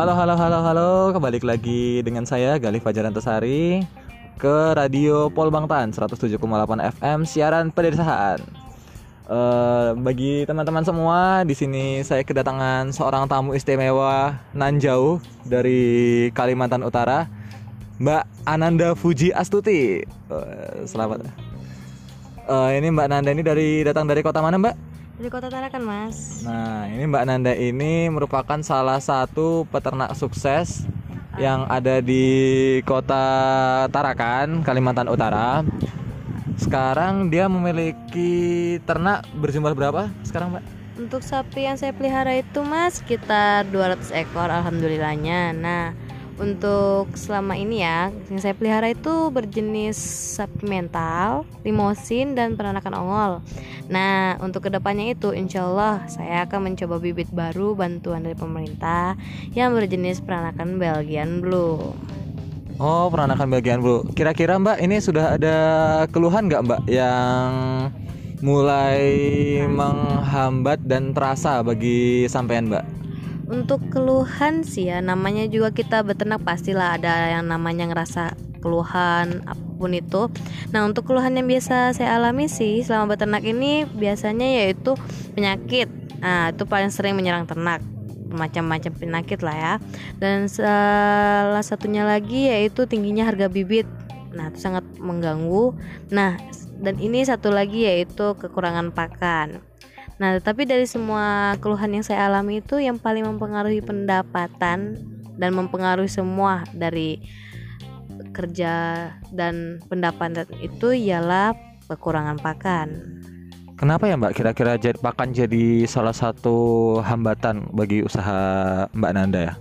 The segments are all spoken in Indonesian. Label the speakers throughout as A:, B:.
A: Halo, halo, halo, halo. Kembali lagi dengan saya Galih Fajar Antasari ke Radio Polbangtan 107,8 FM siaran pedesaan. Uh, bagi teman-teman semua, di sini saya kedatangan seorang tamu istimewa nan jauh dari Kalimantan Utara, Mbak Ananda Fuji Astuti. Uh, selamat. Uh, ini Mbak Nanda ini dari datang dari kota mana, Mbak?
B: Dari kota Tarakan, Mas.
A: Nah, ini Mbak Nanda ini merupakan salah satu peternak sukses yang ada di kota Tarakan, Kalimantan Utara. Sekarang dia memiliki ternak berjumlah berapa sekarang, Mbak?
B: Untuk sapi yang saya pelihara itu, Mas, sekitar 200 ekor alhamdulillahnya. Nah, untuk selama ini ya yang saya pelihara itu berjenis sapi mental, limosin dan peranakan ongol. Nah untuk ke depannya itu insya Allah saya akan mencoba bibit baru bantuan dari pemerintah yang berjenis peranakan Belgian Blue.
A: Oh peranakan Belgian Blue. Kira-kira Mbak ini sudah ada keluhan nggak Mbak yang mulai menghambat dan terasa bagi sampean Mbak?
B: Untuk keluhan sih ya namanya juga kita beternak pastilah ada yang namanya ngerasa keluhan apa pun itu. Nah untuk keluhan yang biasa saya alami sih selama beternak ini biasanya yaitu penyakit. Nah itu paling sering menyerang ternak macam-macam penyakit lah ya. Dan salah satunya lagi yaitu tingginya harga bibit. Nah itu sangat mengganggu. Nah dan ini satu lagi yaitu kekurangan pakan Nah, tapi dari semua keluhan yang saya alami itu yang paling mempengaruhi pendapatan dan mempengaruhi semua dari kerja dan pendapatan itu ialah kekurangan pakan.
A: Kenapa ya Mbak kira-kira pakan jadi salah satu hambatan bagi usaha Mbak Nanda ya?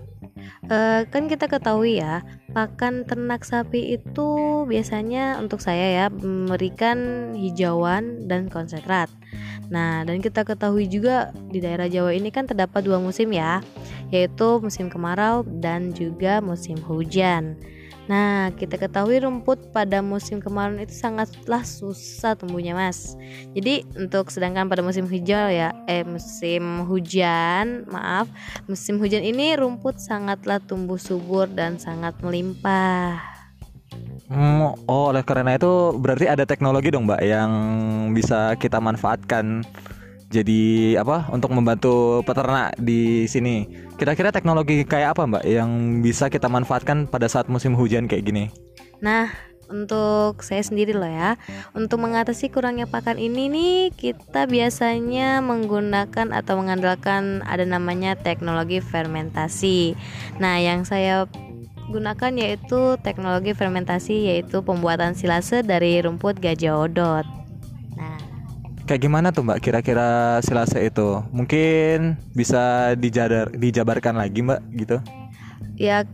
B: Uh, kan kita ketahui ya pakan ternak sapi itu biasanya untuk saya ya memberikan hijauan dan konsentrat. Nah dan kita ketahui juga di daerah Jawa ini kan terdapat dua musim ya, yaitu musim kemarau dan juga musim hujan. Nah, kita ketahui rumput pada musim kemarau itu sangatlah susah tumbuhnya, Mas. Jadi, untuk sedangkan pada musim hijau ya, eh musim hujan, maaf, musim hujan ini rumput sangatlah tumbuh subur dan sangat melimpah.
A: Hmm, oh, oleh karena itu berarti ada teknologi dong, Mbak, yang bisa kita manfaatkan jadi apa untuk membantu peternak di sini. Kira-kira teknologi kayak apa Mbak yang bisa kita manfaatkan pada saat musim hujan kayak gini?
B: Nah, untuk saya sendiri loh ya Untuk mengatasi kurangnya pakan ini nih Kita biasanya menggunakan atau mengandalkan Ada namanya teknologi fermentasi Nah yang saya gunakan yaitu teknologi fermentasi Yaitu pembuatan silase dari rumput gajah odot
A: Kayak gimana tuh Mbak kira-kira silase itu? Mungkin bisa dijadar, dijabarkan lagi Mbak gitu?
B: Ya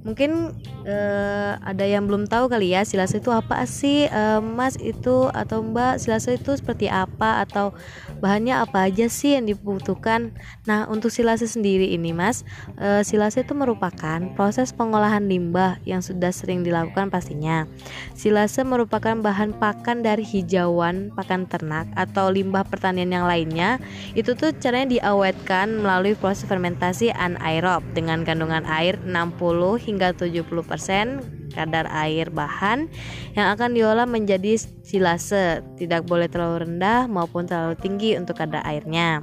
B: mungkin uh, ada yang belum tahu kali ya silase itu apa sih? Uh, mas itu atau mbak silase itu seperti apa? Atau bahannya apa aja sih yang dibutuhkan? Nah untuk silase sendiri ini mas uh, silase itu merupakan proses pengolahan limbah yang sudah sering dilakukan pastinya. Silase merupakan bahan pakan dari hijauan pakan ternak atau limbah pertanian yang lainnya. Itu tuh caranya diawetkan melalui proses fermentasi anaerob dengan kandungan air 60 hingga 70% kadar air bahan yang akan diolah menjadi silase. Tidak boleh terlalu rendah maupun terlalu tinggi untuk kadar airnya.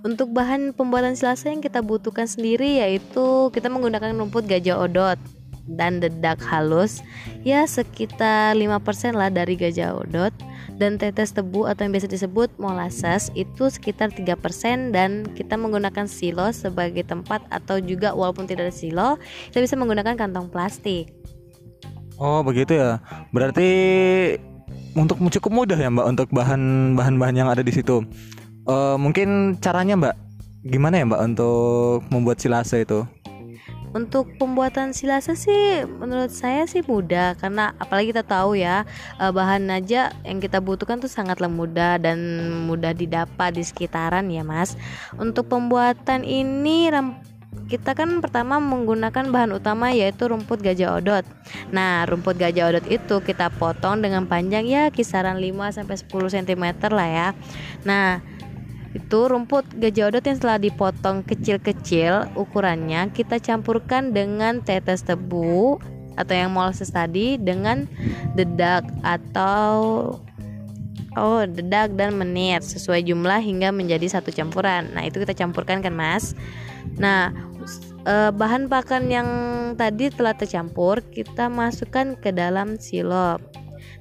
B: Untuk bahan pembuatan silase yang kita butuhkan sendiri yaitu kita menggunakan rumput gajah odot dan dedak halus ya sekitar 5% lah dari gajah odot dan tetes tebu atau yang biasa disebut molasses itu sekitar 3% dan kita menggunakan silo sebagai tempat atau juga walaupun tidak ada silo kita bisa menggunakan kantong plastik.
A: Oh begitu ya. Berarti untuk cukup mudah ya Mbak untuk bahan bahan-bahan yang ada di situ. Uh, mungkin caranya Mbak gimana ya Mbak untuk membuat silase itu?
B: Untuk pembuatan silase sih menurut saya sih mudah karena apalagi kita tahu ya eh, bahan aja yang kita butuhkan tuh sangatlah mudah dan mudah didapat di sekitaran ya Mas. Untuk pembuatan ini kita kan pertama menggunakan bahan utama yaitu rumput gajah odot. Nah, rumput gajah odot itu kita potong dengan panjang ya kisaran 5 sampai 10 cm lah ya. Nah, itu rumput gajah odot yang telah dipotong kecil-kecil ukurannya kita campurkan dengan tetes tebu atau yang molasses tadi dengan dedak atau oh dedak dan menit sesuai jumlah hingga menjadi satu campuran. Nah itu kita campurkan kan mas. Nah eh, bahan pakan yang tadi telah tercampur kita masukkan ke dalam silop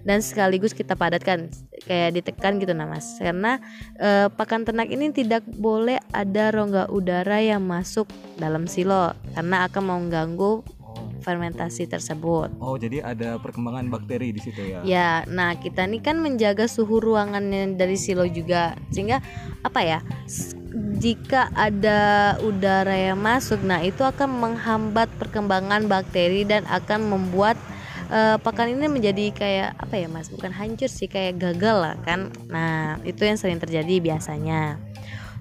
B: dan sekaligus kita padatkan kayak ditekan gitu nah mas karena e, pakan ternak ini tidak boleh ada rongga udara yang masuk dalam silo karena akan mengganggu fermentasi tersebut.
A: Oh, jadi ada perkembangan bakteri di situ ya?
B: Ya, nah kita ini kan menjaga suhu ruangannya dari silo juga, sehingga apa ya? Jika ada udara yang masuk, nah itu akan menghambat perkembangan bakteri dan akan membuat uh, pakan ini menjadi kayak apa ya mas? Bukan hancur sih kayak gagal lah kan? Nah itu yang sering terjadi biasanya.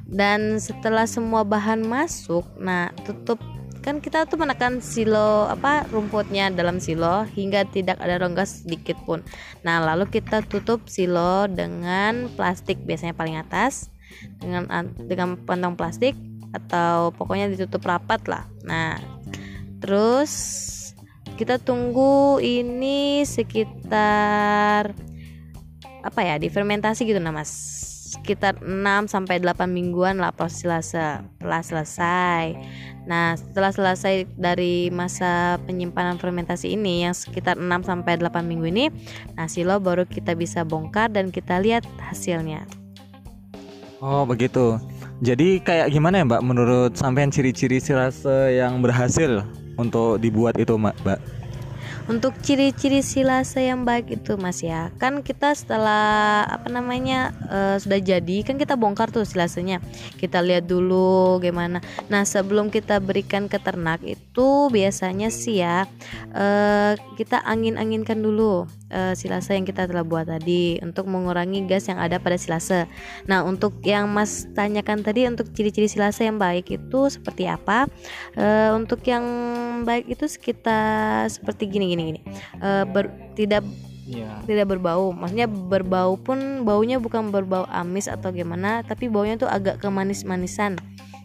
B: Dan setelah semua bahan masuk nah tutup kan kita tuh menekan silo apa rumputnya dalam silo hingga tidak ada rongga sedikit pun. Nah lalu kita tutup silo dengan plastik biasanya paling atas dengan dengan kantong plastik atau pokoknya ditutup rapat lah. Nah terus kita tunggu ini sekitar apa ya difermentasi gitu nah mas sekitar 6 sampai 8 mingguan lah proses setelah selesai. Nah, setelah selesai dari masa penyimpanan fermentasi ini yang sekitar 6 sampai 8 minggu ini, nah silo baru kita bisa bongkar dan kita lihat hasilnya.
A: Oh, begitu. Jadi kayak gimana ya, Mbak menurut sampean ciri-ciri silase yang berhasil untuk dibuat itu mbak
B: untuk ciri-ciri silase yang baik itu mas ya kan kita setelah apa namanya uh, sudah jadi kan kita bongkar tuh silasenya kita lihat dulu gimana nah sebelum kita berikan ke ternak itu biasanya sih ya uh, kita angin-anginkan dulu uh, silase yang kita telah buat tadi untuk mengurangi gas yang ada pada silase. Nah, untuk yang Mas tanyakan tadi untuk ciri-ciri silase yang baik itu seperti apa? Untuk yang baik itu sekitar seperti gini gini gini. Uh, ber, tidak yeah. tidak berbau maksudnya berbau pun baunya bukan berbau amis atau gimana tapi baunya tuh agak kemanis-manisan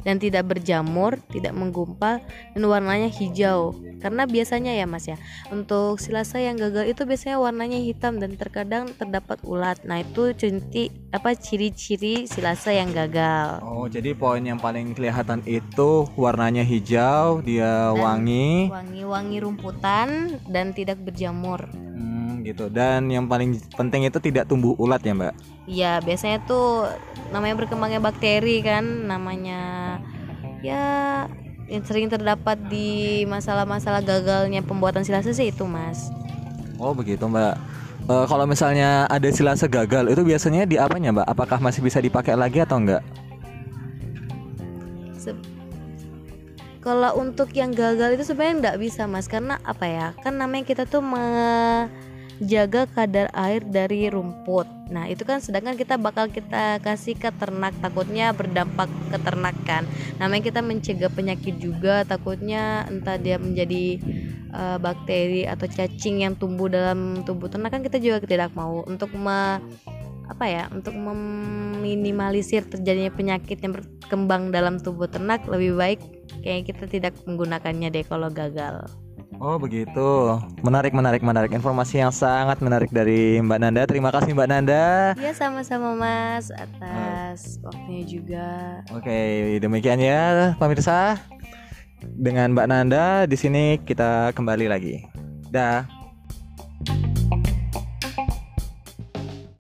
B: dan tidak berjamur, tidak menggumpal dan warnanya hijau. Karena biasanya ya Mas ya, untuk silasa yang gagal itu biasanya warnanya hitam dan terkadang terdapat ulat. Nah, itu cinti apa ciri-ciri silasa yang gagal.
A: Oh, jadi poin yang paling kelihatan itu warnanya hijau, dia dan wangi,
B: wangi-wangi rumputan dan tidak berjamur.
A: Hmm, gitu. Dan yang paling penting itu tidak tumbuh ulat ya, Mbak?
B: Iya, biasanya tuh namanya berkembangnya bakteri kan, namanya ya yang sering terdapat di masalah-masalah gagalnya pembuatan silase sih itu mas.
A: Oh begitu mbak. Uh, kalau misalnya ada silase gagal itu biasanya di apanya mbak? Apakah masih bisa dipakai lagi atau enggak?
B: Se kalau untuk yang gagal itu sebenarnya enggak bisa mas karena apa ya? Kan namanya kita tuh me jaga kadar air dari rumput. Nah, itu kan sedangkan kita bakal kita kasih ke ternak takutnya berdampak ke ternak kan. Namanya kita mencegah penyakit juga takutnya entah dia menjadi uh, bakteri atau cacing yang tumbuh dalam tubuh ternak kan kita juga tidak mau untuk me, apa ya untuk meminimalisir terjadinya penyakit yang berkembang dalam tubuh ternak lebih baik kayak kita tidak menggunakannya deh kalau gagal.
A: Oh begitu, menarik menarik menarik informasi yang sangat menarik dari Mbak Nanda. Terima kasih Mbak Nanda.
B: Iya sama-sama Mas atas oh. waktunya juga.
A: Oke demikian ya pemirsa. Dengan Mbak Nanda di sini kita kembali lagi. Dah.